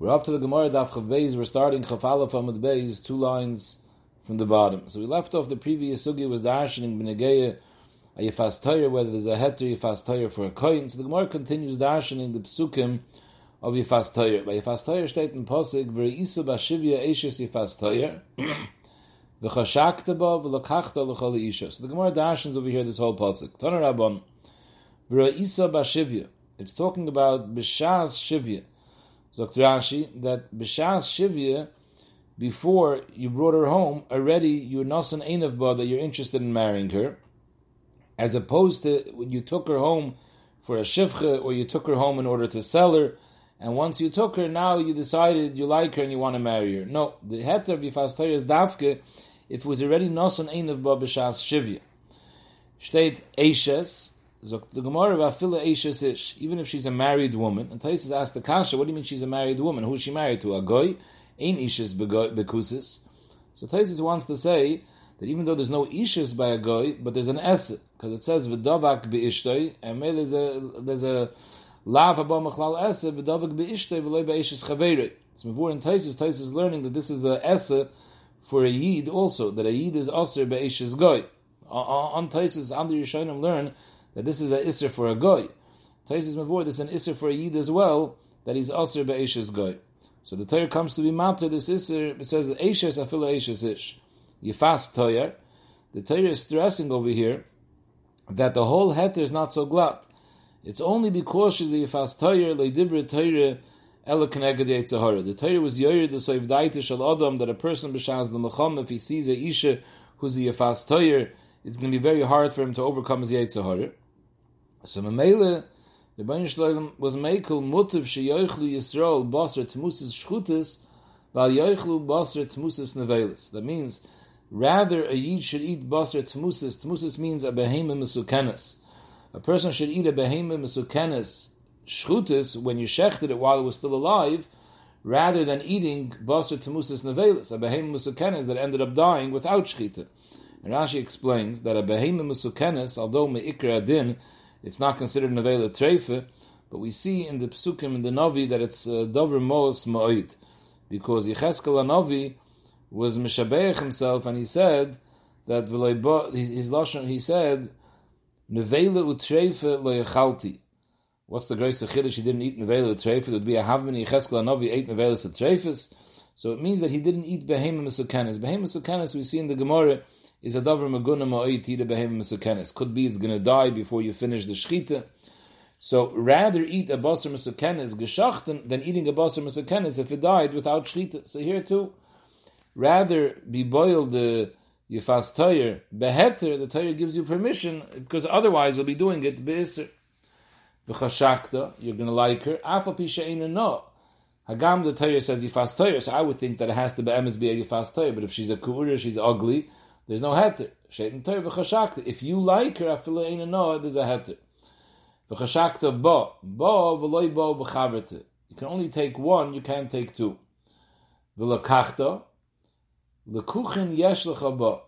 We're up to the Gemara Daf Chav Beis. We're starting Chaf Aleph Amud Beis, two lines from the bottom. So we left off the previous sugi was the Arshaning B'Negeya a Yefas Toyer, whether there's a Heter Yefas Toyer for a coin. So the Gemara continues the Arshaning the Psukim of Yefas Toyer. By Yefas Toyer steht in Posig, V're Isu Bashivya Eishes Yefas Toyer, V'chashakta ba v'lokachta l'chol isha. So the Gemara darshans over here this whole pasuk. Tana Rabban, V're Bashivya. It's talking about B'shas Shivya. Zokt Rashi, that B'shas Shivya, before you brought her home, already you're nasan einav ba that you're interested in marrying her, as opposed to when you took her home for a shivcha, or you took her home in order to sell her, and once you took her, now you decided you like her and you want to marry her. No, the heter Yifas is dafke, if it was already nasan einav ba b'shas Shivya. State Eishes, the even if she's a married woman, and Taisus asked the Kasha, what do you mean she's a married woman? Who is she married to? A goy? Ain Ishes Bekusis. So Taisus wants to say that even though there's no Ishes by a goy, but there's an S, because it says V'davak Be'ishtoi, and there's a, there's a Lav Haba Machlal Es, V'davak Be'ishtoi, V'loi Be'ishes Chavere. It's Mavur in Taisus, Taisus is learning that this is a S for a Yid also, that a Yid is Aser Be'ishes Goy. On Taisus, under Yishonim learn that this is an isser for a goy. Taisus Mavur, this is an isser for a yid as well, that he's aser be'eshes goy. So the Torah comes to be matter this isser, it says eshes afila eshes ish. Yifas Torah. The Torah is stressing over here that the whole heter is not so glatt. It's only because she's a Yifas Torah, leidibra Torah, ela keneged Yetzahara. The Torah was yoyer the soiv shal adam that a person b'shaz the mecham if he sees a isha who's a Yifas Torah, it's going to be very hard for him to overcome his Yetzahara. So Mamela, the Bain Shloim was Mekel Mutav Sheyoichlu Yisrael Basra Tmusis Shchutis Val Yoichlu Basra Tmusis Nevelis. That means rather a Yid should eat Basra Tmusis. Tmusis means a Behema Mesukenes. A person should eat a Behema Mesukenes Shchutis when you shechted it while it was still alive, rather than eating Basra Tmusis Nevelis, a Behema Mesukenes that ended up dying without Shchita. And Rashi explains that a Behema Mesukenes, although Me'ikra Din, it's not considered nevela treife, but we see in the psukim in the Navi that it's uh, dover mos ma'oid, because Yecheskel Navi was mishabeich himself and he said that his, lashon he said nevela lo yechalti. What's the grace of chiddush? He didn't eat nevela utreife. It would be a havman Yecheskel Navi ate nevela utreifes. So it means that he didn't eat behema mesukanis. Behema mesukanis we see in the Gemara is a davar maguna ma'oiti the behem mesukenes. Could be it's going to die before you finish the shchita. So rather eat a basar mesukenes geschachten than eating a basar mesukenes if it died without shchita. So here too, rather be boiled the yifas toyer beheter. The toyer gives you permission because otherwise you'll be doing it beiser. V'chashakta, you're going to like her. Afal pisha no. Hagam the toyer says yifas toyer, so I would think that it has to be emes be a yifas toyer. But if she's a kuura, she's ugly there's no heter. Shaitan Torah v'chashakta. If you like her, afila ain't no, there's a heter. V'chashakta ba. Ba v'loi ba b'chaverte. You can only take one, you can't take two. V'lakachta. L'kuchin yesh l'cha ba.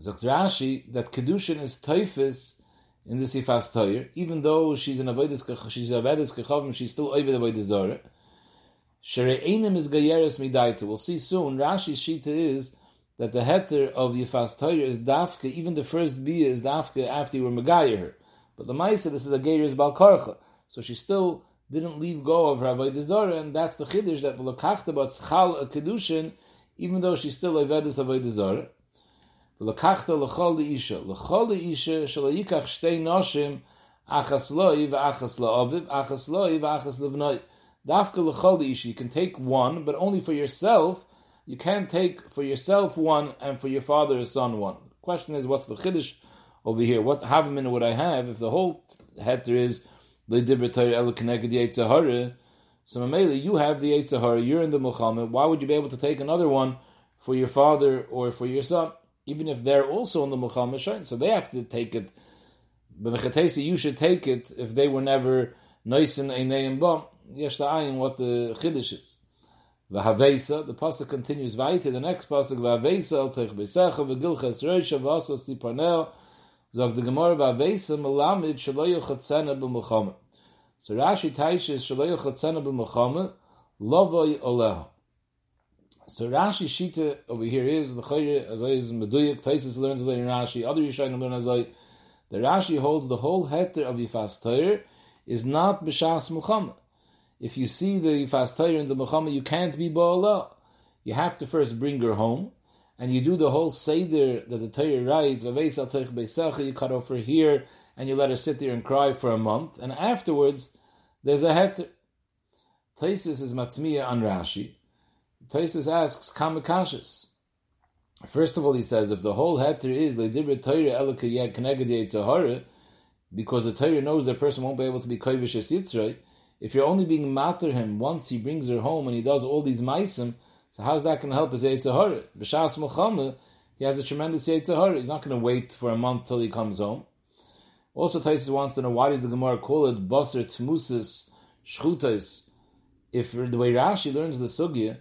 Zokt Rashi, that Kedushin is teifis in the Sifas Toyer, even though she's an Avodah she's a Avodah Kechavim, she's still the Avodah Zorah. Shere'enim is Gayeres Midaita. We'll see soon. Rashi's Shita is that the heter of Yifas Torah is dafka, even the first bia is dafka after you were Megayah her. But the Maisa, this is a Geiris Balkarcha. So she still didn't leave go of Avodah Zorah, and that's the Chiddush that V'lokachta bat Tzchal a Kedushin, even though she's still a Vedas Avodah Zorah. V'lokachta l'chol isha. L'chol isha shalo yikach shtei noshim achas loi v'achas la'aviv, achas loi v'achas levnoi. Dafka l'chol isha. You can take one, but only for yourself, you can't take for yourself one and for your father's son one. The question is, what's the chiddush over here? What havamina would I have if the whole heter is leidibretayr el connected yitzahara? So Mamela, you have the yitzahara, you're in the mulchama. Why would you be able to take another one for your father or for your son, even if they're also in the mulchama? So they have to take it. But you should take it if they were never nice and a bum. Yesh what the chiddush is. V'havesa, the pasuk continues weiter. The next pasuk v'havesa al teich beisecha v'gilches reisha v'asas tiparnel. Zog the Gemara v'havesa melamid shelo yochatzena b'mulchama. So Rashi taishes shelo yochatzena b'mulchama Lavoi Oleha. So Rashi Shita over here is the Chayre as is Meduyik. Taisus learns as in Rashi. Other Yishayim learn as The Rashi holds the whole heter of Yifas Torah is not b'shas mulchama. If you see the Torah in the mulchama, you can't be Ba'ala. You have to first bring her home, and you do the whole Seder that the Torah writes, you cut off her here, and you let her sit there and cry for a month, and afterwards, there's a heter. Taisus is matmiya on Rashi. Taisus asks kamakashis. First of all, he says if the whole heter is leidibra Torah elokayek keneged yitzahara, because the Torah knows the person won't be able to be kovish yitzray. If you're only being matter him once he brings her home and he does all these meisim, so how's that going to help his yitzahara? B'shas mulchama, he has a tremendous yitzahara. He's not going to wait for a month till he comes home. Also, Taisus wants to know why does the Gemara call it basar tmusis shchutais if the way Rashi learns the sugya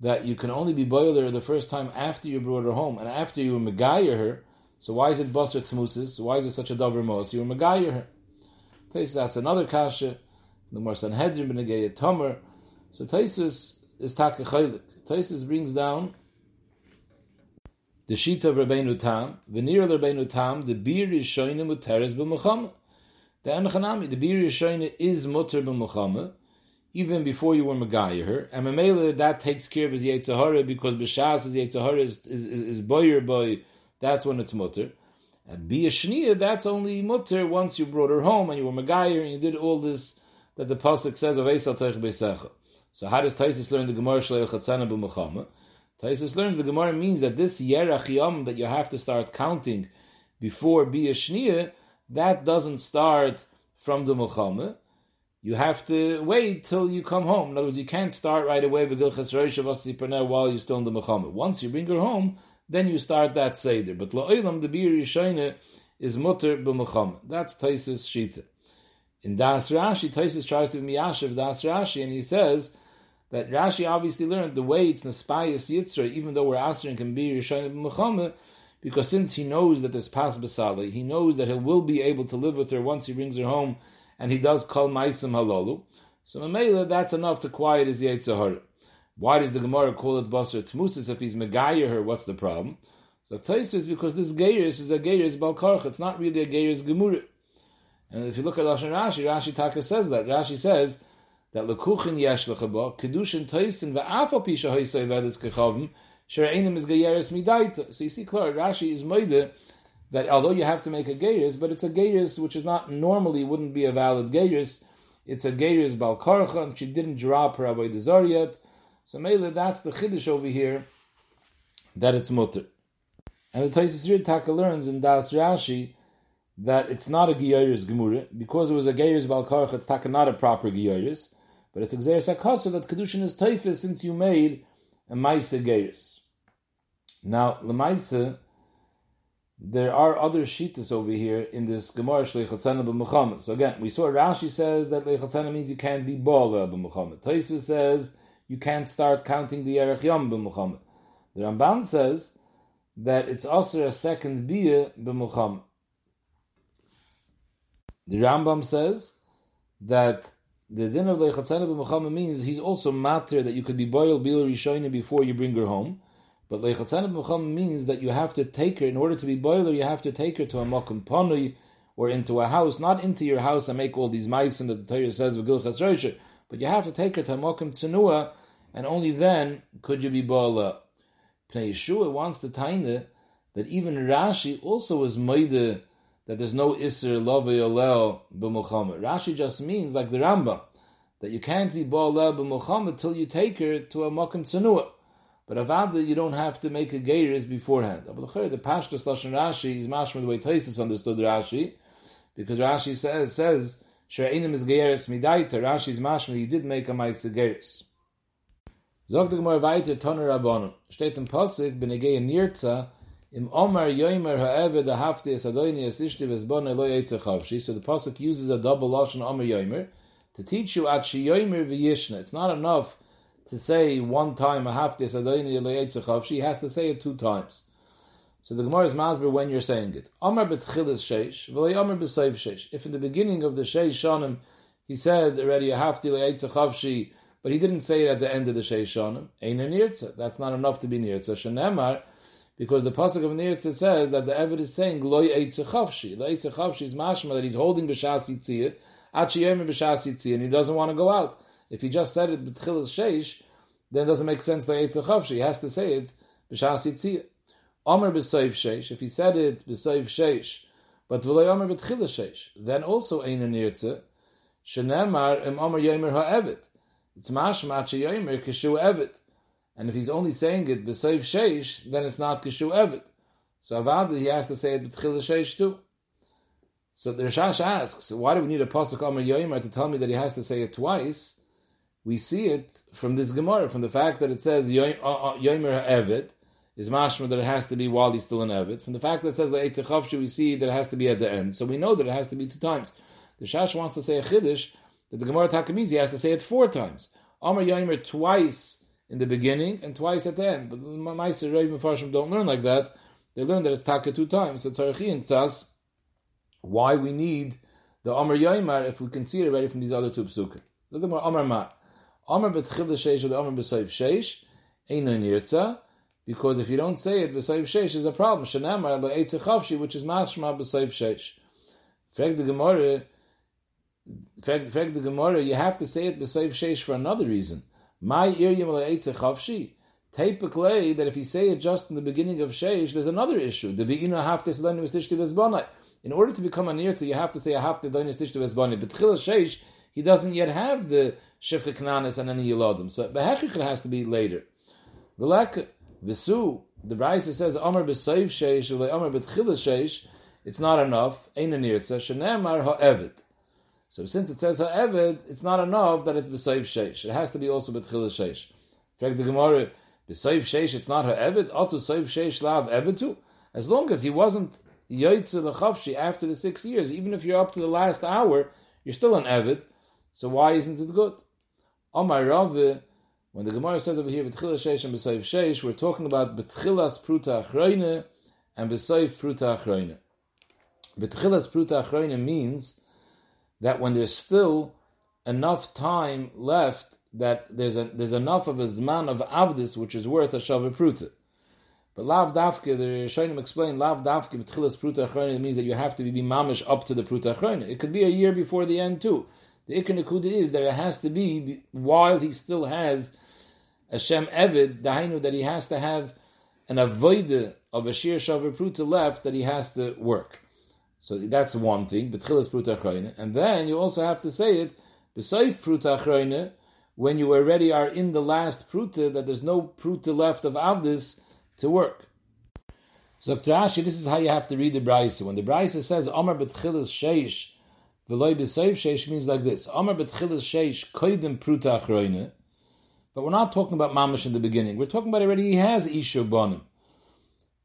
that you can only be boiler the first time after you brought her home and after you were megayir her, so why is it basar tmusis? Why is it such a davar mos? You were megayir her. Taisus asks another kasha. The more Sanhedrin b'negayah tomer. So Taisus is takachaylik. Taisus brings down the sheet of Rabbeinu Tam, Venir Rabbeinu Tam, the beer is shoyne muteres b'muchama. The Anachanami, the beer is shoyne is muter b'muchama, even before you were Megayah And Mamela, that takes care of his Yetzahara because B'Shas his Yetzahara is, is, is, is boyer boy, that's when it's muter. And Be a that's only mutter once you brought her home and you were Megayah and you did all this that the Pasuk says of Esal Teich Beisecha. So how does Taisus learn the Gemara Shleich Chatzana B'Muchama? Taisus learns the Gemara means that this Yerach Yom that you have to start counting before Be a that doesn't start from the Muchama you have to wait till you come home. In other words, you can't start right away while you're still in the mulchama. Once you bring her home, then you start that Seder. But La'olam, the Bir Yishayne, is mutter b'mulchama. That's Taisus Shita. In Das Rashi, Taisus tries to be Miyashiv Das Rashi, and he says that Rashi obviously learned the way it's Naspayas Yitzra, even though we're answering can be Yishayne b'mulchama, because since he knows that there's Pas Basali, he knows that he will be able to live with her once he brings her home and he does call Maisim Halolu. So Mamela, that's enough to quiet his Yetzirah. Why does the Gemara call it Basar Tmusis if he's Megayer her? What's the problem? So is because this Geiris is a Geiris Balkarch. It's not really a Geiris Gemurah. And if you look at Lashon Rashi, Rashi Taka says that. Rashi says that Lekuchin Yesh Lechaba, Kedushin Taisin, Va'afa Pisha Hoysay Vedes Kechavim, Shere'inim is Geyeris Midaita. So you see, clear, Rashi is Moide that although you have to make a geiris, but it's a geiris which is not normally wouldn't be a valid geiris. It's a geiris balkarcha, and she didn't drop her avodah yet. So Mele, that's the chiddush over here that it's mutter. And the Taisus Taka learns in Das Rashi that it's not a geiris gemura because it was a geiris balkarcha. It's taka not a proper geiris, but it's a geiris akasa that kedushin is taifis since you made a ma'isa geiris. Now lemaisa there are other shitas over here in this Gemara Shleichatzana b'mulchama. So again, we saw Rashi says that Leichatzana means you can't be Bala b'mulchama. Taisva says you can't start counting the Erech Yom b'mulchama. The Ramban says that it's also a second Bia b'mulchama. The Rambam says that the din of Leichatzana b'mulchama means he's also matter that you could be boil bil rishonim before you bring her home. But leichatzanim b'cham means that you have to take her in order to be boiler. You have to take her to a makom panui or into a house, not into your house and make all these meisim that the Torah says But you have to take her to a makom tzenua, and only then could you be boiler. Pnei Yeshua wants to taina that even Rashi also was moide that there's no iser love yolel b'mulchama. Rashi just means like the Rambam that you can't be boiler b'mulchama till you take her to a makom tzenua. But avada, you don't have to make a geiris beforehand. The Pashtas Lashon Rashi is mashma the way Taisus understood Rashi, because Rashi says says She'inim is geiris midaita. Rashi is mashma. He did make a ma'ase geiris. Weiter Toner. Steht im benegei nirza im Omar Yoimer ha'eved hafti es adoini es ishti v'zbon elo yitzechavshi. So the Pasuk uses a double Lashon Omar Yoimer to teach you at Yoimer v'yishna. It's not enough to say one time a half this she has to say it two times. So the Gemara is masber when you're saying it. Amar betchilas sheish, v'lei amar b'sayv sheish. If in the beginning of the sheish shanim he said already a half she but he didn't say it at the end of the Sheishonim. Ein a nirtza. That's not enough to be nirtza. Shenemar, because the pasuk of nirtza says that the Eved is saying loy eitzechavshi. Loy eitzechavshi is mashma that he's holding b'shas achiyem b'shas and he doesn't want to go out. If he just said it b'tchilas sheish, then it doesn't make sense loy eitzechavshi. He has to say it b'shas yitziyah. Omer b'soiv sheish. If he said it b'soiv sheish, but v'loy omer b'tchilas sheish, then also ein nirtza. Shenemar im omer yomer ha'eved. It's mashma yomer kishu eved. And if he's only saying it b'soiv sheish, then it's not kishu eved. So avad he has to say it b'tchil sheish too. So the Rishash asks, why do we need a pasuk omer yomer to tell me that he has to say it twice? We see it from this Gemara, from the fact that it says yomer uh, uh, eved is mashma that it has to be while he's still in eved. From the fact that it says the we see that it has to be at the end. So we know that it has to be two times. The Shash wants to say a chiddush that the Gemara Takamizi has to say it four times. Amar Yaimer twice in the beginning and twice at the end. But Ma'aser Rav Mefarshim don't learn like that. They learn that it's Taka two times. So Tzarachi Tzas, why we need the Amar Yaimer if we can see it already from these other two psukim. Look at Amar Ma. Amar betchil sheish or the Amar b'sayv sheish, Eino nirtza, because if you don't say it, b'sayv sheish is a problem. Shanamar le'etzechavshi, which is mashma b'sayv sheish. Frag the Gemara, fact the Gemara, you have to say it b'sayv sheish for another reason. My iryim le'etzechavshi. Typically, that if you say it just in the beginning of sheish, there's another issue. The beina have to learn v'sishti In order to become a nirtza, you have to say a have to learn v'sishti v'zbanai. But chil sheish, he doesn't yet have the shifcha knanis and any yiladim. So behechich has to be later. V'lek v'su. The Brisa says Amar b'sayv sheish, v'le Amar b'tchil sheish. It's not enough. Ein a nirtza. Shenemar ha'evet. So since it says ha'eved, it's not enough that it's b'sayv sheish. It has to be also b'tchil sheish. In fact, the Gemara, b'sayv sheish, it's not ha'eved, atu sayv sheish lav evedu. As long as he wasn't yoytze l'chavshi after the six years, even if you're up to the last hour, you're still an eved. So why isn't it good? On my Rav, when the Gemara says over here b'tchil sheish and b'sayv sheish, we're talking about b'tchilas pruta achroine and b'sayv pruta achroine. B'tchilas pruta achroine means that when there's still enough time left that there's a, there's enough of a zman of avdis which is worth a shavah pruta. But lav dafke, the Rishonim explain, lav dafke b'tchilas pruta achrona means that you have to be mamish up to the pruta achrona. It could be a year before the end too. The ikon is that it has to be while he still has a shem evid, dahainu that he has to have an avoide of a shir shavah pruta left that he has to work. So that's one thing, And then you also have to say it, b'soif pruta when you already are in the last pruta, that there's no pruta left of avdis to work. So this is how you have to read the Brisa. When the Brisa says Amar betchilas sheish, v'loy b'soif sheish means like this. Amar betchilas sheish koidim pruta achroine. But we're not talking about mamish in the beginning. We're talking about already he has isha bonim.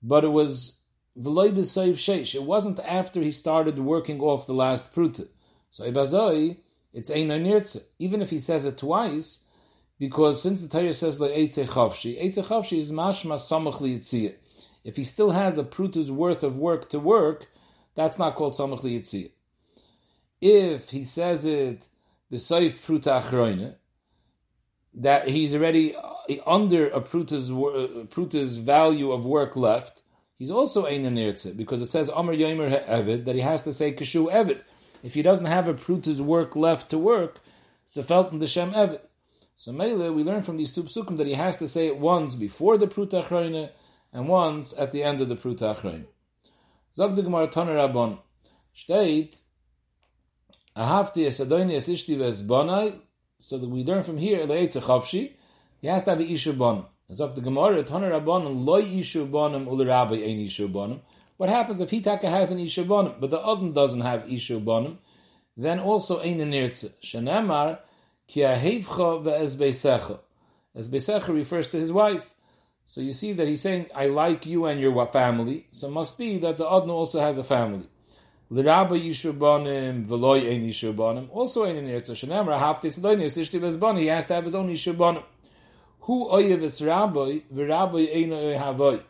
But it was it wasn't after he started working off the last pruta. So ibazoi, it's einar nirtze. Even if he says it twice, because since the Torah says like eitze chavshi, eitze chavshi is mashma samach. If he still has a pruta's worth of work to work, that's not called samach. If he says it b'soif pruta achroine, that he's already under a pruta's, pruta's value of work left, he's also ein nirtze because it says Amar Yomer Evid that he has to say Kashu Evid. If he doesn't have a pruta's work left to work, Sefelten the Shem Evid. So Mele, we learn from these two psukim that he has to say it once before the pruta achroine and once at the end of the pruta achroine. Zog the Gemara Toner Rabban steht Ahavti es Adoni es Ishti Bonai so that we learn from here Leitze Chavshi he has to have a Isha Bonai Zok the Gemara, Toner Rabbanim, loy ishu bonim ulirabi ein ishu bonim. What happens if Hitaka has an ishu bonim, but the Odin doesn't have ishu bonim? Then also ein nirtze. Shenemar, ki ahevcha ve'ezbeisecha. Ezbeisecha refers to his wife. So you see that he's saying, I like you and your family. So it must be that the Odin also has a family. L'rabba yishu bonim, v'loy ein yishu bonim. Also ein loynis, ishti bezbonim. He has to have his own yishu bonim. Who oyevis rabbi, v'rabbi eino havoy.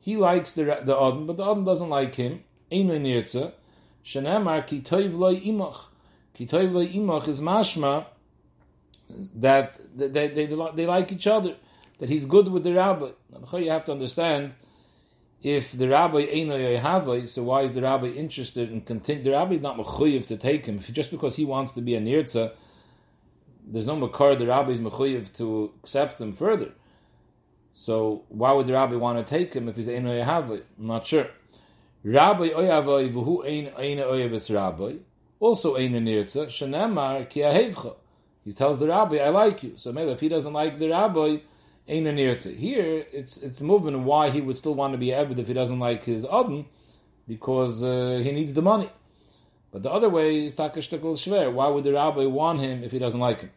He likes the the Adam, but the Adam doesn't like him. Eino nirtza. Shanamar ki toiv loy imach. Ki toiv loy imach is mashma that they, they, they, they like each other, that he's good with the rabbi. You have to understand if the rabbi Eino Yehavai, so why is the rabbi interested in continue? The rabbi is not mechuyev to take him. If, just because he wants to be a nirtza, there's no makar. The rabbi is mechuyev to accept him further. So why would the rabbi want to take him if he's Eino Yehavai? I'm not sure. Rabbi Oyavai v'hu ein ein Oyavis Rabbi also ein nirtza shenemar ki ahevcha. He tells the rabbi, "I like you." So if he doesn't like the rabbi, ain't nirtza. Here, it's it's moving why he would still want to be eved if he doesn't like his adon, because uh, he needs the money. But the other way is takashtikul shver. Why would the rabbi want him if he doesn't like him?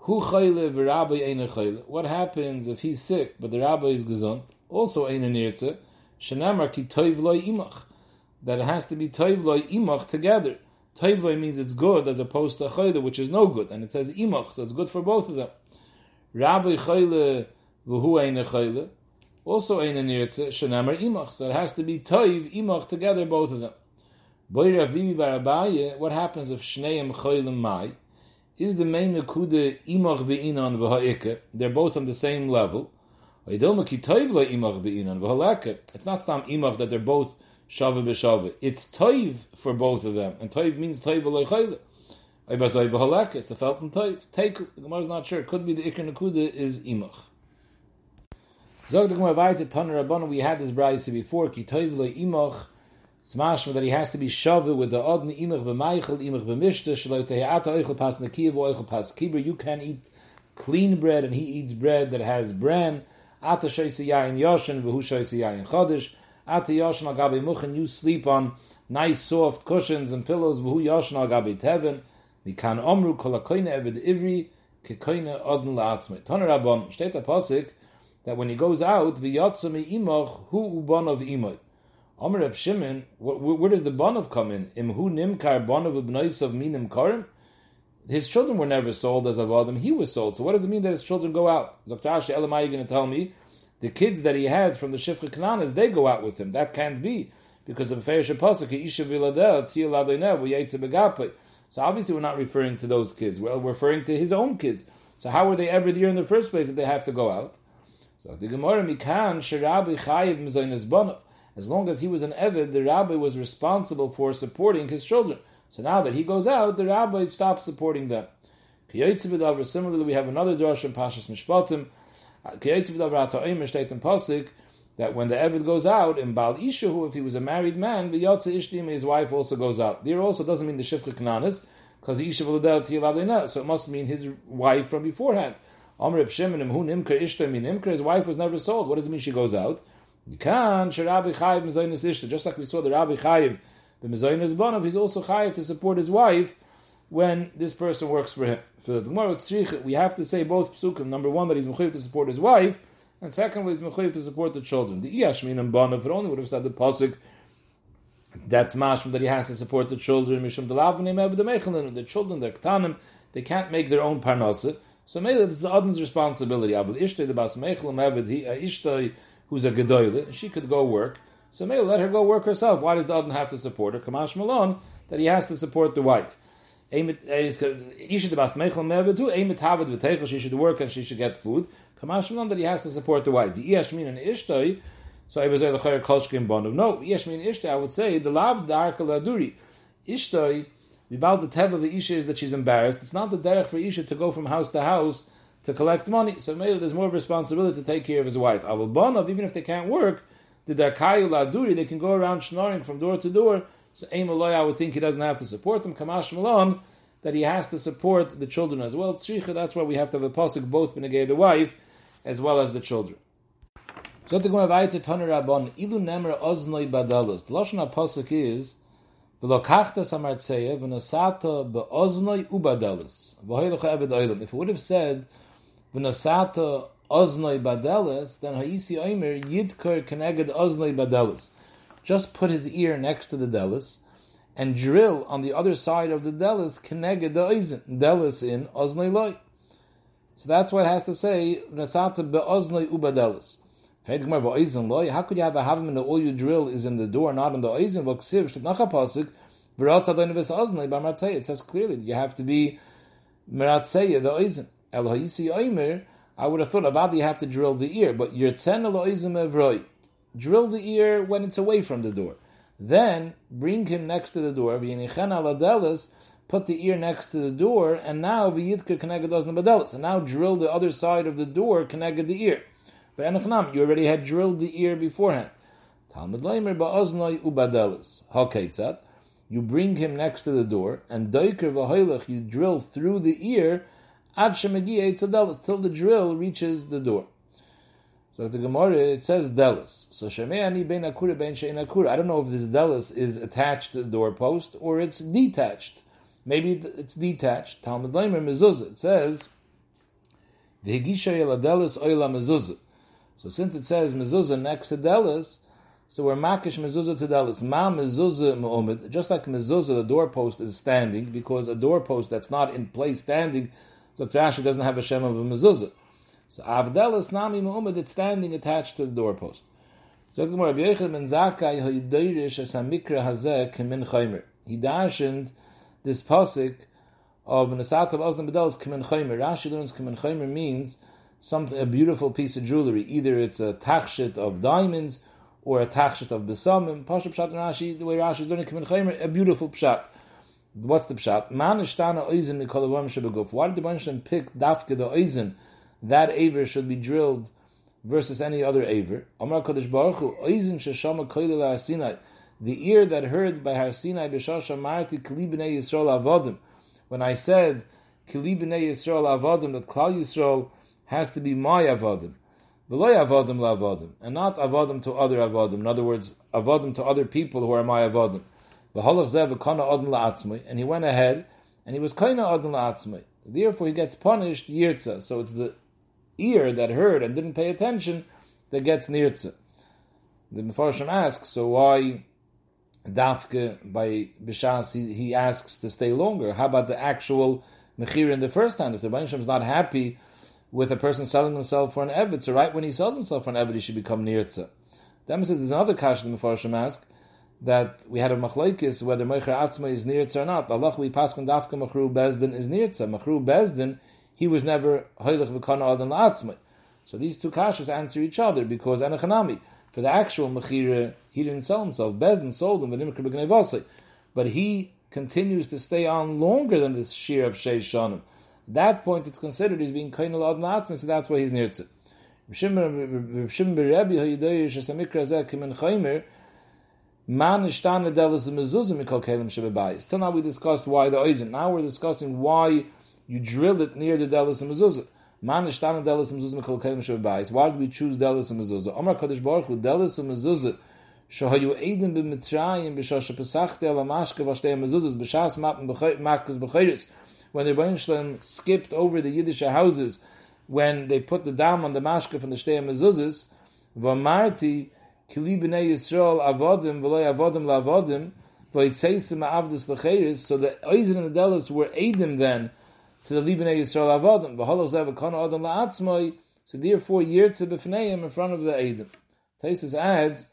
Hu chayle v'rabbi ein chayle. What happens if he's sick but the rabbi is gesund? Also ein nirtza. Shenamar ki toiv imach. That it has to be toiv imach together. Toiv means it's good as opposed to chayle, which is no good, and it says imach, so it's good for both of them. Rabbi chayle v'hu ein chayle. Also ein nirtza. Shenamar imach. So it has to be toiv imach together, both of them. What happens if Shneim Choylim Mai? Is the main Nakuda Imach Be'inan V'ha'ike? They're both on the same level. It's not stam imach that they're both shava b'shava. It's toiv for both of them, and toiv means toiv v'loichayla. It's a felton toiv. Take the Gemara is not sure. It could be the ikr nakuda is imach. Zog the Gemara weiter Taner Rabbanon. We had this brayse before. Ki toiv lo imach. It's mashma that he has to be shava with the odni imach b'maychel imach b'mishta shelo tehiata oichel pas nakiv oichel pas kibur. You can eat clean bread, and he eats bread that has bran. Ata shoyse yayin yoshin v'hu shoyse yayin chodesh. Ata yoshin al gabi muchen. You sleep on nice soft cushions and pillows. V'hu yoshin al gabi teven. Mikan omru kol hakoyne eved ivri kekoyne odn la'atzmei. Toner Rabban, steht posik that when he goes out, v'yotza mi imoch hu ubon of imoy. Omer Reb Shimon, where does the bonov come in? Imhu nimkar ubnois of minim karim? his children were never sold as avodim. He was sold. So what does it mean that his children go out? Zaktashi Elamai, you're going to tell me the kids that he had from the Shifra Kananas, they go out with him. That can't be because of Ferish Pasuk, Isha Viladel, So obviously we're not referring to those kids. We're referring to his own kids. So how were they ever there in the first place that they have to go out? So the Gemara Mikan Shirabi Chayiv Mizoinas Bonov. As long as he was an Evid, the rabbi was responsible for supporting his children. So now that he goes out, the rabbi stops supporting them. Similarly, we have another drush in Pashas Mishpatim. Uh, Pasik that when the Evid goes out in Baal Ishahu, if he was a married man, the Yotze Ishtim, his wife also goes out. There also doesn't mean the Shifcha Kananis, because Isha so it must mean his wife from beforehand. His wife was never sold. What does it mean she goes out? Can, Sharabi Chayiv Mizonis Ishta, just like we saw the Rabbi Chayiv the Mezoyinus Bonav, he's also chayiv to support his wife when this person works for him. For the Gemara we have to say both psukim. Number one, that he's mechayiv to support his wife, and secondly, he's mechayiv to support the children. The Iyashmin and it only would have said the pasuk. That's mashma that he has to support the children. Mishum the children, they're ktanim, they can't make their own parnasa. So maybe it's the Adon's responsibility. Abel Ishtay the Bas Meichelim Eved, uh, Ishtay, who's a Gedoyle, she could go work. So may let her go work herself. Why does the other have to support her? Kamash Malon, that he has to support the wife. The eh, haved she should work and she should get food. Kamash Malon, that he has to support the wife. The Iyashmin and Ishtoi, so I was the Chayer Kolshkim Bonov. No, Iyashmin Ishtoi, I would say, the Lav Darka Laduri. Ishtoi, about the teb of the Isha is that she's embarrassed. It's not the derech for Isha to go from house to house to collect money. So maybe there's more responsibility to take care of his wife. Avul Bonov, even if they can't work, the Darkayu they can go around schnoring from door to door. So Aim I would think he doesn't have to support them. Kamash Malon, that he has to support the children as well. Tzricha, that's why we have to have a pasuk both benegay the wife as well as the children. So to go weiter Taner Rabban, ilu nemer oznoi badalas. The lashon pasuk is. If it would have said v'nosata oznoi badelis, then ha'isi oimer yidkar keneged oznoi badelis. Just put his ear next to the delis and drill on the other side of the delis keneged oizen, delis in oznoi loy. So that's what it has to say, nasata be'oznoi ubadelis. How could you have a havim and all you drill is in the door, not in the oizen? It says clearly you have to be Meratzeya, the oizim. El ha'isi oimer, I would have thought about you have to drill the ear, but yirtzen el oizim evroi. Drill the ear when it's away from the door. Then bring him next to the door. V'yinichen aladelis, put the ear next to the door, and now v'yidka connected does nabadelis. And now drill the other side of the door, connected the ear. But you already had drilled the ear beforehand. Talmud leimer ba'oznoi ubadelis. Ha'ketzat. You bring him next to the door, and doiker v'hoilach, you drill through the ear, ad shemegi till the drill reaches the door. So the Gemara it says delis. So shemeani ben akura ben shein akura. I don't know if this delis is attached to the doorpost or it's detached. Maybe it's detached. Talmud Leimer mezuzah. It says v'higisha delis oila mezuzah. So since it says mezuzah next to delis, so we're makish mezuzah to delis. Ma mezuzah mu'omid. Just like mezuzah, the doorpost is standing because a doorpost that's not in place standing, so Rashi doesn't have a shem of a mezuzah. So Avdelis Nami Muhammad it's standing attached to the doorpost. So Gemara Yechid ben Zakai Haydeirish as Hamikra Hazeh Kemin Chaymer. He darshened this pasuk of Nesat of Osna Bedelis Kemin Chaymer. Rashi learns Kemin Chaymer means something a beautiful piece of jewelry. Either it's a tachshit of diamonds or a tachshit of besamim. Pasha Pshat Rashi, the way Rashi is learning Kemin Chaymer, a beautiful pshat. What's the pshat? Man ishtana oizen mikol Why did the Banshim pick dafke the oizen? that aver should be drilled versus any other aver. Amar Kodesh Baruch Hu, Oizin Sheshama Koilel Sinai, the ear that heard by Har Sinai B'Shasha Marti Kli B'nei Yisrael Avodim. When I said Kli B'nei Yisrael Avodim, that Klal Yisrael has to be my Avodim. V'loy Avodim La'Avodim, and not Avodim to other Avodim. In other words, Avodim to other people who are my Avodim. And he went ahead, and he was Kana Odin La'atzmai. Therefore, he gets punished Yirtza. So it's the ear that heard and didn't pay attention that gets nirtze. The Mefarshim asks, so why dafke by Bishas he, he, asks to stay longer? How about the actual mechir in the first hand? If the Banisham is not happy with a person selling himself for an evet, so right when he sells himself for an evet, he should become nirtze. Then says there's another kash the Mefarshim ask that we had a machlaikis whether Meicher Atzma is nirtze or not. Allah we paskin dafke machru bezdin is nirtze. Machru bezdin he was never hoylech v'kana adan la'atzmai. So these two kashas answer each other because anachanami for the actual mechira he didn't sell himself. Bezdin sold him but he continues to stay on longer than this shear of sheish shanim. That point it's considered as being kainal adan la'atzmai, so that's why he's. Man Till now we discussed why the oizen. Now we're discussing why you drill it near the delis mezuzah. Man ishtan delis mezuzah mekol kelim shebayis. Why did we choose delis mezuzah? Omar Kadosh Baruch Hu delis mezuzah. Shohayu edim b'mitzrayim b'shasha pesachti ala mashke v'ashtei mezuzahs b'shas matan makkas b'chayris. When the Rebbein Shalom skipped over the Yiddish houses, when they put the dam on the mashke from the shtei mezuzahs, v'amarti kili b'nei Yisrael avodim v'loy avodim la'avodim v'yitzeisim ha'avdus l'chayris. So the oizin and the delis were edim then, to the Libnei Yisrael Avodim. V'holach zev kana adam la'atzmoi. So therefore, yirtze b'fneim in front of the Eidim. Taisus adds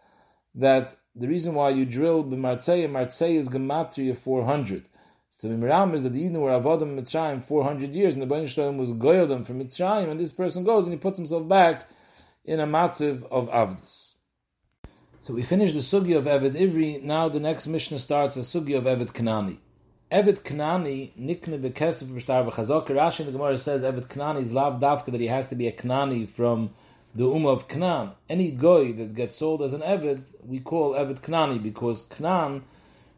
that the reason why you drill b'martzei, martzei is gematria 400. So the Miram is that the Eden were Avodim Mitzrayim 400 years, and the Bain Shalom was goyal from Mitzrayim, and this person goes and he puts himself back in a matziv of Avdus. So we finish the sugi of Eved Ivri. Now the next Mishnah starts a sugi of Eved Kanani. Evet Knani nikne bekesef b'shtar b'chazok. Rashi in the Gemara says Evet Knani is lav davka that he has to be a Knani from the Ummah of Knan. Any goy that gets sold as an Evet, we call Evet Knani because Knan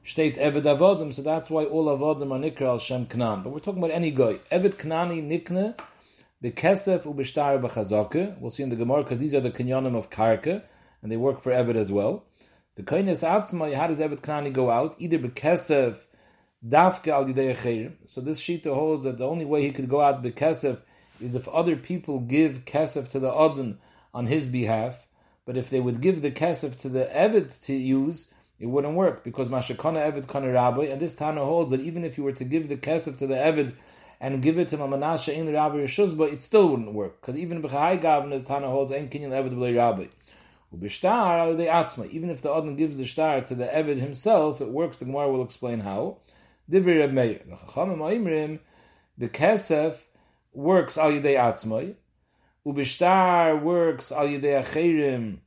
state Evet Avodim, so that's why all Avodim are nikra al Shem Knan. But we're talking about any goy. Evet Knani nikne bekesef u'b'shtar b'chazok. We'll see in the Gemara because these are the kinyonim of Karka and they work for Evet as well. The Kainis Atzma, how does Evet Knani go out? Either bekesef dafke al yidei So this shita holds that the only way he could go out bekesef is if other people give kesef to the adon on his behalf. But if they would give the kesef to the evid to use, it wouldn't work because mashakana evid kana rabbi, and this Tana holds that even if you were to give the kesef to the evid and give it to Mamanasha in the rabbi Yeshuzba, it still wouldn't work because even b'chai gavna the Tana holds en kinyan b'lei rabbi. Even if the Adon gives the star to the Evid himself, it works. The Gemara will explain how. Divrei Reb Meir. The Chachamim Oimrim The kesef works al yidei atzmai, ubishtar works al yidei achirim,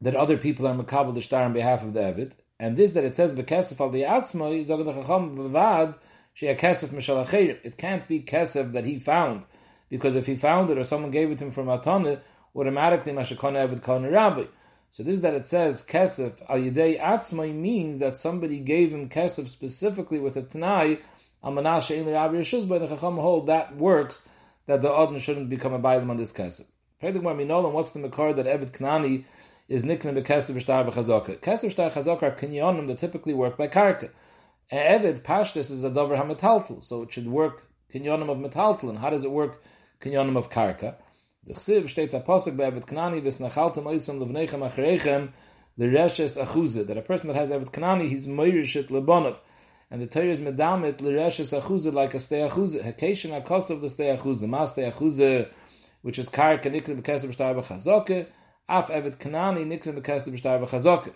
that other people are makabel the shtar on behalf of the Evid, and this that it says v'kesef al yidei atzmai, zogan the chacham b'vad, she a kesef mishal achirim. It can't be kesef that he found, because if he found it or someone gave it to him from Atana, automatically mashakona Evid kona rabbi. So this is that it says kesef al yidei atzmai means that somebody gave him kesef specifically with a tanai al manashe in rabbi Yeshus, but the chacham hold that works that the odin shouldn't become a bailam on this kesef. What's the makar that Evid Kanani is nikna bekesef shtar b'chazaka? Kesef shtar chazaka are kinyonim that typically work by karka. Evid pashtus is a dover hamataltal, so it should work kinyonim of metaltal. And how does it work kinyonim of karka? The chsiv steht a posuk by Evid Kanani v'snachaltem oisam levnechem acharechem l'reshes achuze. That a person that has Evid Kanani, he's moirishit lebonov. And the Torah is medamit l'reshes achuze like a stay achuze. Hekeshin akosov the stay achuze. Ma stay achuze, which is karka nikli b'kesef shtar b'chazoke. Af Evid Kanani nikli b'kesef shtar b'chazoke.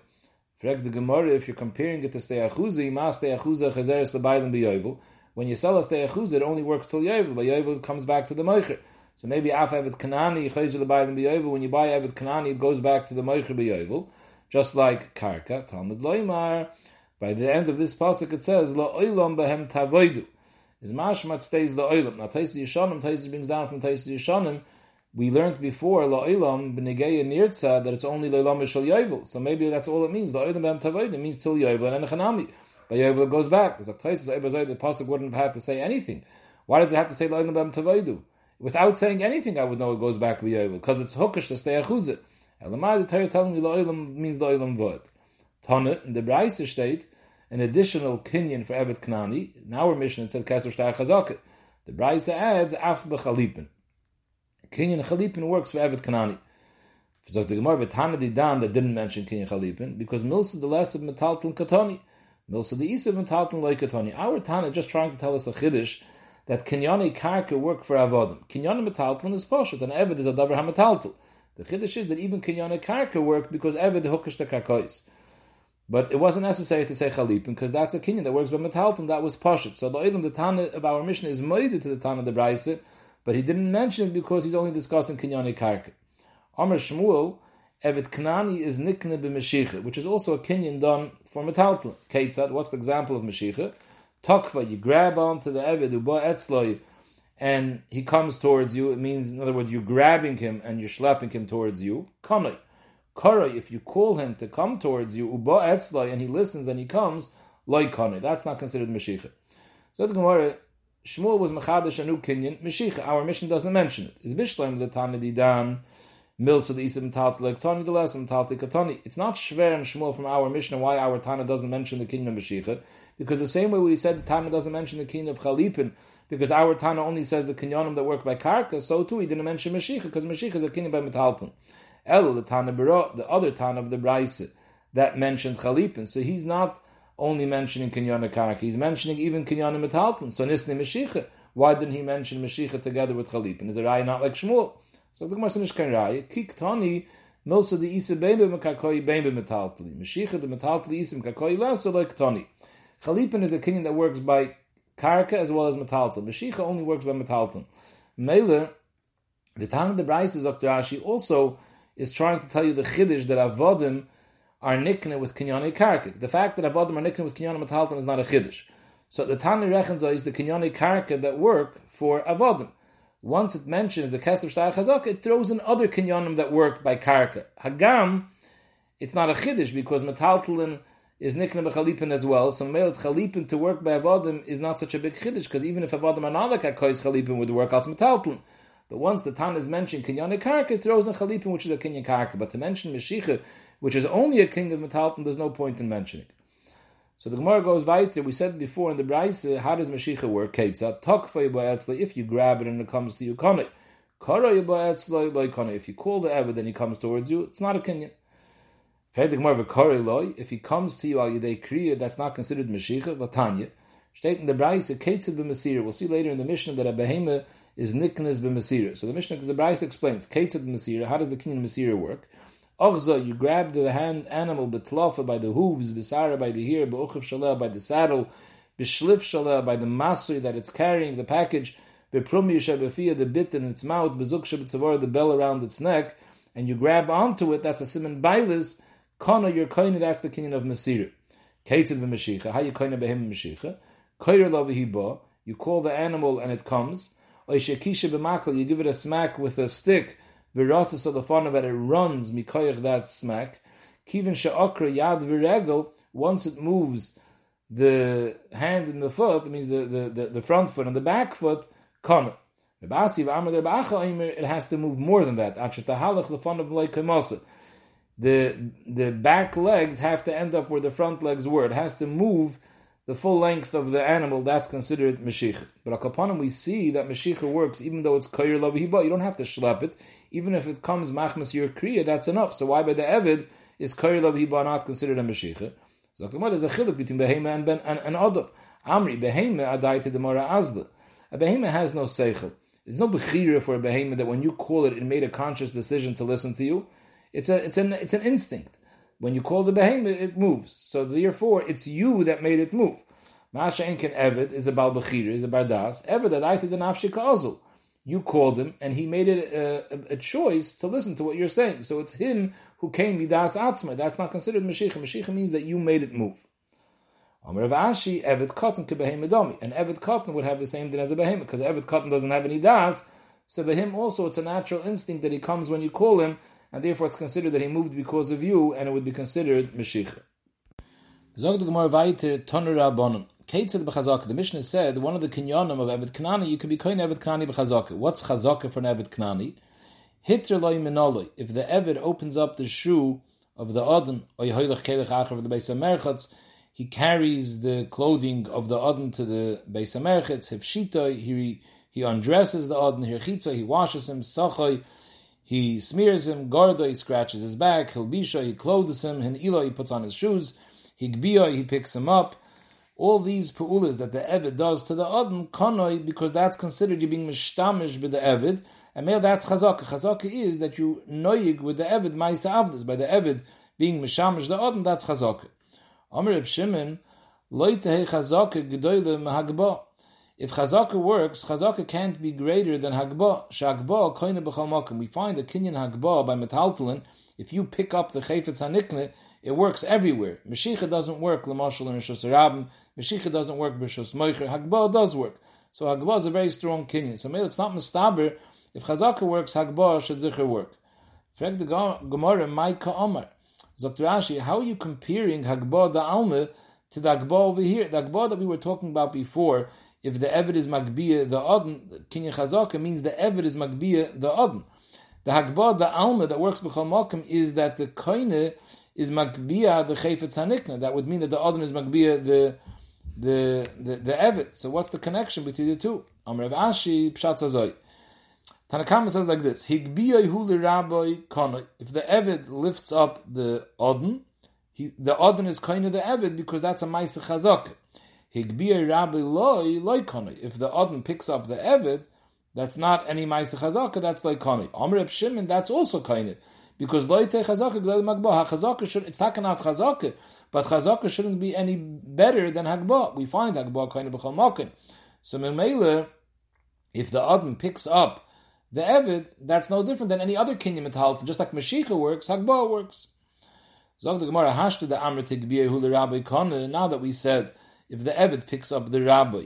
Frag the Gemara, if you're comparing it to stay achuze, ma stay achuze chazeres lebailim b'yovel. When you sell a stay achuze, it only works till yovel. By yovel, comes back to the moicher. So maybe af evet kanani chayzer lebayim b'yovel. When you buy evet kanani, it goes back to the moicher b'yovel, just like karka talmud loymar. By the end of this pasuk, it says lo oilam behem tavoidu. Is mashmat stays lo oilam. Now Taisus Yishanim, Taisus brings down from Taisus Yishanim. We learned before lo oilam b'negeya nirtza that it's only lo oilam mishal yovel. So maybe that's all it means. Lo oilam behem tavoidu means till yovel and enechanami. By yovel goes back. Because Taisus the pasuk wouldn't have had to say anything. Why does it have to say lo oilam behem tavoidu? Without saying anything, I would know it goes back because it's hookish to stay achuzit. Elamai, the Torah telling me lo'ilam means lo'ilam vod. Tana, in the Braise state, an additional kinyan for Evet Knani. In our mission, it said Kesser Shtar Chazaka. The Braise adds af b'chalipin. Kinyan chalipin works for Evet Knani. So the Gemara Tana Didan that didn't mention kinyan chalipin because Milsa the less of metalton katoni. Milsa the isa of metalton like katoni. Our Tana just trying to tell us a chiddush that kinyani karka work for avodim. Kinyani metaltal is poshut, and eved is a davar hametaltal. The chiddush is that even kinyani karka work because eved hookish the karkois. But it wasn't necessary to say chalipin because that's a kinyan that works by metaltal. That was poshut. So the item the Tana of our mission is moided to the Tana of the Braise, but he didn't mention it because he's only discussing kinyani karka. Amr Shmuel. Evet Knani is nikne b'meshicha, which is also a kinyan done for metaltal. Keitzad, what's the example of meshicha? Takva, you grab onto the Eved, Uba Etzloi, and he comes towards you. It means, in other words, you're grabbing him and you're slapping him towards you. Kanoi. Kara, if you call him to come towards you, Uba Etzloi, and he listens and he comes, like Kanoi. That's not considered Mashiach. So the Gemara, Shmuel was Machadash Anu Kinyan, Mashiach. Our mission doesn't mention it. Is Bishleim the Tanadidan, Milsa the Isim Tatlik, Tani the Lesem Tatlik Katani. It's not Shver and Shmuel from our mission why our Tana doesn't mention the Kinyan of Mashiach. Because the same way we said the Tana doesn't mention the king of Chalipin, because our Tana only says the kinyonim that work by Karka, so too he didn't mention Mashiach, because Mashiach is a kinyan by Metalton. El, the Tana Bero, the other Tana of the Braise, that mentioned Chalipin. So he's not only mentioning kinyon Karka, he's mentioning even kinyon Metalton. So Nisne Mashiach, why didn't he mention Mashiach together with Chalipin? Is a Rai not like Shmuel? So the Gemara says, Rai, Kik Tani, Milsa the Isa Bembe Mekakoi Bembe Metaltli. Mashiach the Metaltli Isa Mekakoi Lasa like Tani. Chalipin is a kinyan that works by karka as well as metalton. Mashicha only works by metalton. Mele, the Tana the Bryce is Dr. Ashi also is trying to tell you the chiddush that avodim are nikne with kinyane karka. The fact that avodim are nikne with kinyane metalton is not a chiddush. So the Tana Rechenza is the kinyane karka that work for avodim. Once it mentions the kesef shtar chazak, it throws in other kinyanim that work by karka. Hagam, it's not a chiddush because metalton is nikna bechalipin as well. So male chalipin to work by avodim is not such a big chiddush because even if avodim are not like kois chalipin would work out metaltlin. But once the Tan is mentioned kinyan karka, it throws in chalipin which is a kinyan karka. But to mention meshicha, which is only a king of metaltlin, there's no point in mentioning. So the Gemara goes weiter. We said before in the Braise, how does Mashiach work? Ketzah tokfa If you grab it and it comes to you. Kara If you call the Evid then he comes towards you, it's not a kinyan. If he comes to you al yedei kriya, that's not considered meshicha. Vatanya, state in the Braise, ketzid b'mesira. We'll see later in the Mishnah that a behema is niknes b'mesira. So the Mishnah, the Braise explains ketzid b'mesira. How does the kinyan mesira work? Ochza, you grab the hand animal betlofa by the hooves, besara by the ear, b'uchav shaleh by the saddle, b'shlif shala, by the masui that it's carrying, the package, b'prumi shebefia, the bit in its mouth, shebetzavor, the bell around its neck, and you grab onto it, that's a simon bailis, kana, you're that's the kinyan of Masir. Keitzid b'mashicha, how you koine behim mashicha, koyer lo v'hiba, you call the animal and it comes, oishekisha b'makal, you give it a smack with a stick, v'ratis of it, it runs, mikoyach that smack, kivin she'okra yad v'regel, once it moves the hand and the foot, it means the, the, the, the front foot and the back foot, kana. It has to move more than that. The the back legs have to end up where the front legs were. It has to move the full length of the animal. That's considered meshich. But akapanim we see that meshich works even though it's koyer lavihiba. You don't have to schlep it. Even if it comes machmas your kriya, that's enough. So why by the evid is koyer lavihiba not considered a meshich? So there's a chiluk between behema and ben and, and adam. Amri behema adai to the mora azla. A behema has no seichel. There's no bechira for a behemoth that when you call it, it made a conscious decision to listen to you. It's a it's an it's an instinct. When you call the behemoth, it moves. So therefore, it's you that made it move. Masha Enken Eved is a bal bechira, is a bardas. Eved adaita the nafshika azul. You called him, and he made it a, a, a, choice to listen to what you're saying. So it's him who came midas atzma. That's not considered mashiach. Mashiach means that you made it move. Amr of Ashi, Evet Cotton could Domi. And Evet Cotton would have the same din as a behemoth, because Evet Cotton doesn't have any das. So for him also it's a natural instinct that he comes when you call him, and therefore it's considered that he moved because of you, and it would be considered Mashiach. Zog the Gemara Mishnah said one of the kinyanim of Evet Knani, you can be koin Evet Knani b'chazaka. What's chazaka for an Evet minoloi. If the Evet opens up the shoe of the Adon, or yehoylech kelech acher of the Beis HaMerchatz, he carries the clothing of the Adon to the Beis HaMerchetz, Hifshita, he, he undresses the Adon, Hirchitza, he washes him, he smears him, Garda, he scratches his back, Hilbisha, he clothes him, Hinila, he puts on his shoes, Higbia, he picks him up. All these pu'ulas that the Evid does to the Adon, Kanoi, because that's considered you being mishtamish with the Evid, and male that's chazaka. Chazaka is that you noyig with the Evid, Maisa Avdus, by the Evid being mishamish the Adon, that's chazaka. Amr Shimon, loitehe chazaka gedoyle mahagba. If chazaka works, chazaka can't be greater than hagba. Shagba koine. We find a kinyan hagba by metaltalin. If you pick up the chayfetz hanikne, it works everywhere. Meshicha doesn't work l'mashal and Rishos Rabim. Meshicha doesn't work b'Rishos Moicher. Hagba does work. So hagba is a very strong kinyan. So maybe it's not mistaber. If chazaka works, hagba should zicher work. Frag the Gemara, Maika Omar. Dr. How are you comparing Hagba da Alma to the Hagba over here? The Hagba that we were talking about before, if the Eved is Magbiya the Adn, Kinyan Chazaka means the Eved is Magbiya the Adn. The Hagba the Alma that works B'chal Malkim is that the Koine is Magbiya the Chayfetz Hanikna. That would mean that the Adn is Magbiya the the the, the Eved. So what's the connection between the two? Amr Ashi Pshat Zazoy. Tanakama says like this: If the Evid lifts up the Odin, he, the Odin is kind of the Evid because that's a Maisa If the Odin picks up the Evid, that's not any Maisa Chazaka, that's Kani. Amr Shimon, that's also of. Because Loite Chazaka, Magba, Chazaka should, it's not Chazaka, but Chazaka shouldn't be any better than Hagba. We find Hagba kind of B'chal Makim. So Memele, if the Odin picks up the Evid, that's no different than any other kinyan metalton. Just like Mashiach works, Hagba works. Zog the Gemara hashta the Amr Tigbiyah Rabbi Kone. Now that we said if the Evid picks up the Rabbi,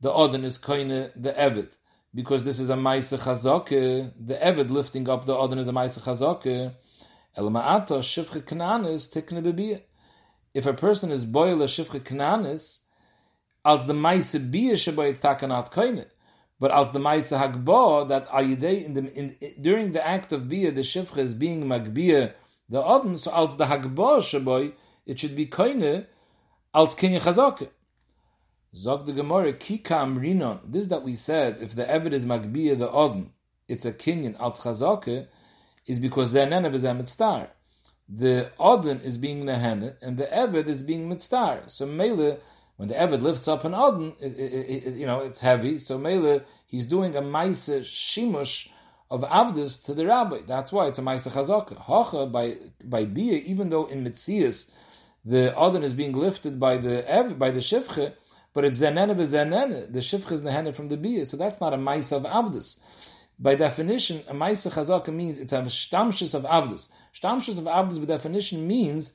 the Odin is koine the Evid. Because this is a Maisa Chazake, the Evid lifting up the Odin is a Maisa Chazake. El Ma'ata Shifche Kananis Tikne Bebiyah. If a person is boil a Shifche Kananis, als the Maisa Biyah it's takanat koine. But als the Maisa Hagba, that Ayidei, in the, in, during the act of Bia, the Shifcha is being Magbia, the Odin, so als the Hagba Shaboy, it should be Koine, als Kinya Chazake. Zog the Gemara, Kika Amrinon, this that we said, if the Eved is Magbia, the Odin, it's a Kinyan, als Chazake, is because the Nenev is a Mitztar. The Odin is being Nehene, and the Eved is being Mitztar. So Mele, when the Eved lifts up an Adon, it, it, it, you know, it's heavy. So Mele, he's doing a Maise Shimush of Avdis to the Rabbi. That's why it's a Maise Chazaka. Hacha, by, by Bia, even though in Mitzias, the Adon is being lifted by the by the Shivche, but it's zenene v'zenene. The shifcha is nehene from the bia, so that's not a ma'isa of avdus. By definition, a ma'isa chazaka means it's a shtamshus of avdus. Shtamshus of avdus, by definition, means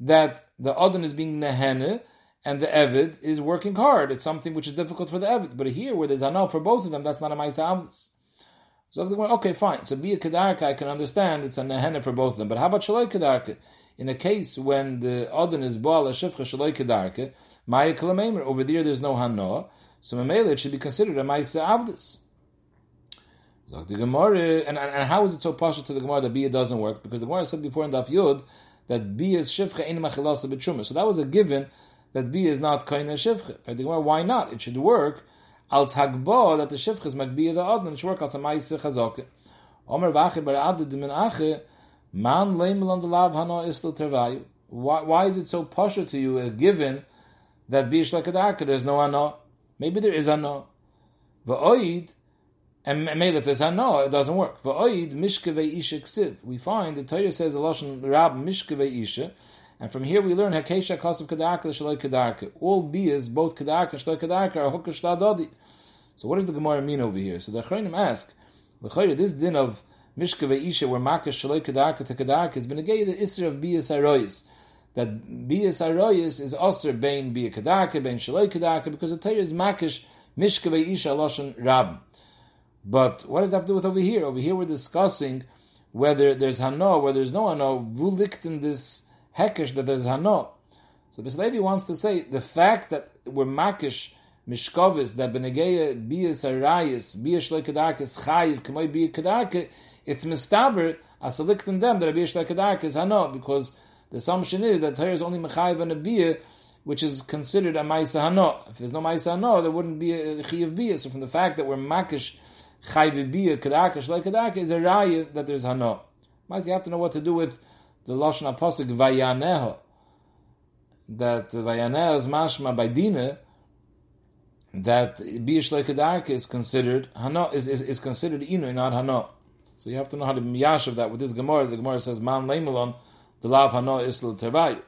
that the adon is being nehene and the evid is working hard. It's something which is difficult for the evid. But here, where there's anal for both of them, that's not a ma'isa avdus. So the okay, fine. So be a kedarka, I can understand it's a nehene for both of them. But how about shaloi kedarka? In a case when the adon is boal shifcha shaloi kedarka, maya kalamemer, over there there's no hanoah, so memele it should be considered a ma'isa avdus. The Gemara, and, and how is it so partial to the Gemara that Bia doesn't work? Because the Gemara said before in Daf Yud that Bia is Shivcha in Machilasa. So that was a given that Bia is not Kaina Shivcha. The Gemara, why not? It should work that the Shivcha is Magbia the Adnan. It should work al Tamaisa Chazaka. Omer Vache Bar Adad Dimin Ache Man Lav Hano Isla Tervayu. Why is it so partial to you, a given that Bia Shlekadarka, there's no Ano? Maybe there is Ano. Va'oid, and made if there's no, it doesn't work. Va'oid mishkevei isha ksiv. We find the Torah says a lashon rab mishkevei isha, and from here we learn hakesha kasav kadarka shaloi kadarka. All bias, both kadarka and shaloi kadarka, are hukash dadi. So what does the Gemara mean over here? So the Chayim ask, this din of mishkevei isha where makash shaloi kadarka to kadarka has been a gay the isra of bias aroyis. That bias aroyis is also bein bia kadarka, bein shaloi kadarka, because the Torah is makash mishkevei isha lashon rab. But what does that have to do with over here? Over here we're discussing whether there's hano, whether there's no hano, vulikt in this hekesh that there's hano. So lady wants to say the fact that we're makish mishkovis that benegeya bias arayis bias leikadarkis chayiv k'moy biya kadarka, it's mistaber asalikt in them that a bias is hano because the assumption is that Torah is only mechayiv and a biya which is considered a ma'isa hano. If there's no ma'isa hano, there wouldn't be a chayiv biya. So from the fact that we're makish chayvibiyah kadaka shlai kadaka is a raya that there's hano. You have to know what to do with the lashon apostle vayaneho. That vayaneho is mashma by dina. That biyah shlai kadaka is considered hano is, is, is considered inu not hano. So you have to know how to miyash of that with this gemara. The gemara says man leimelon the lav hano isl tervayu.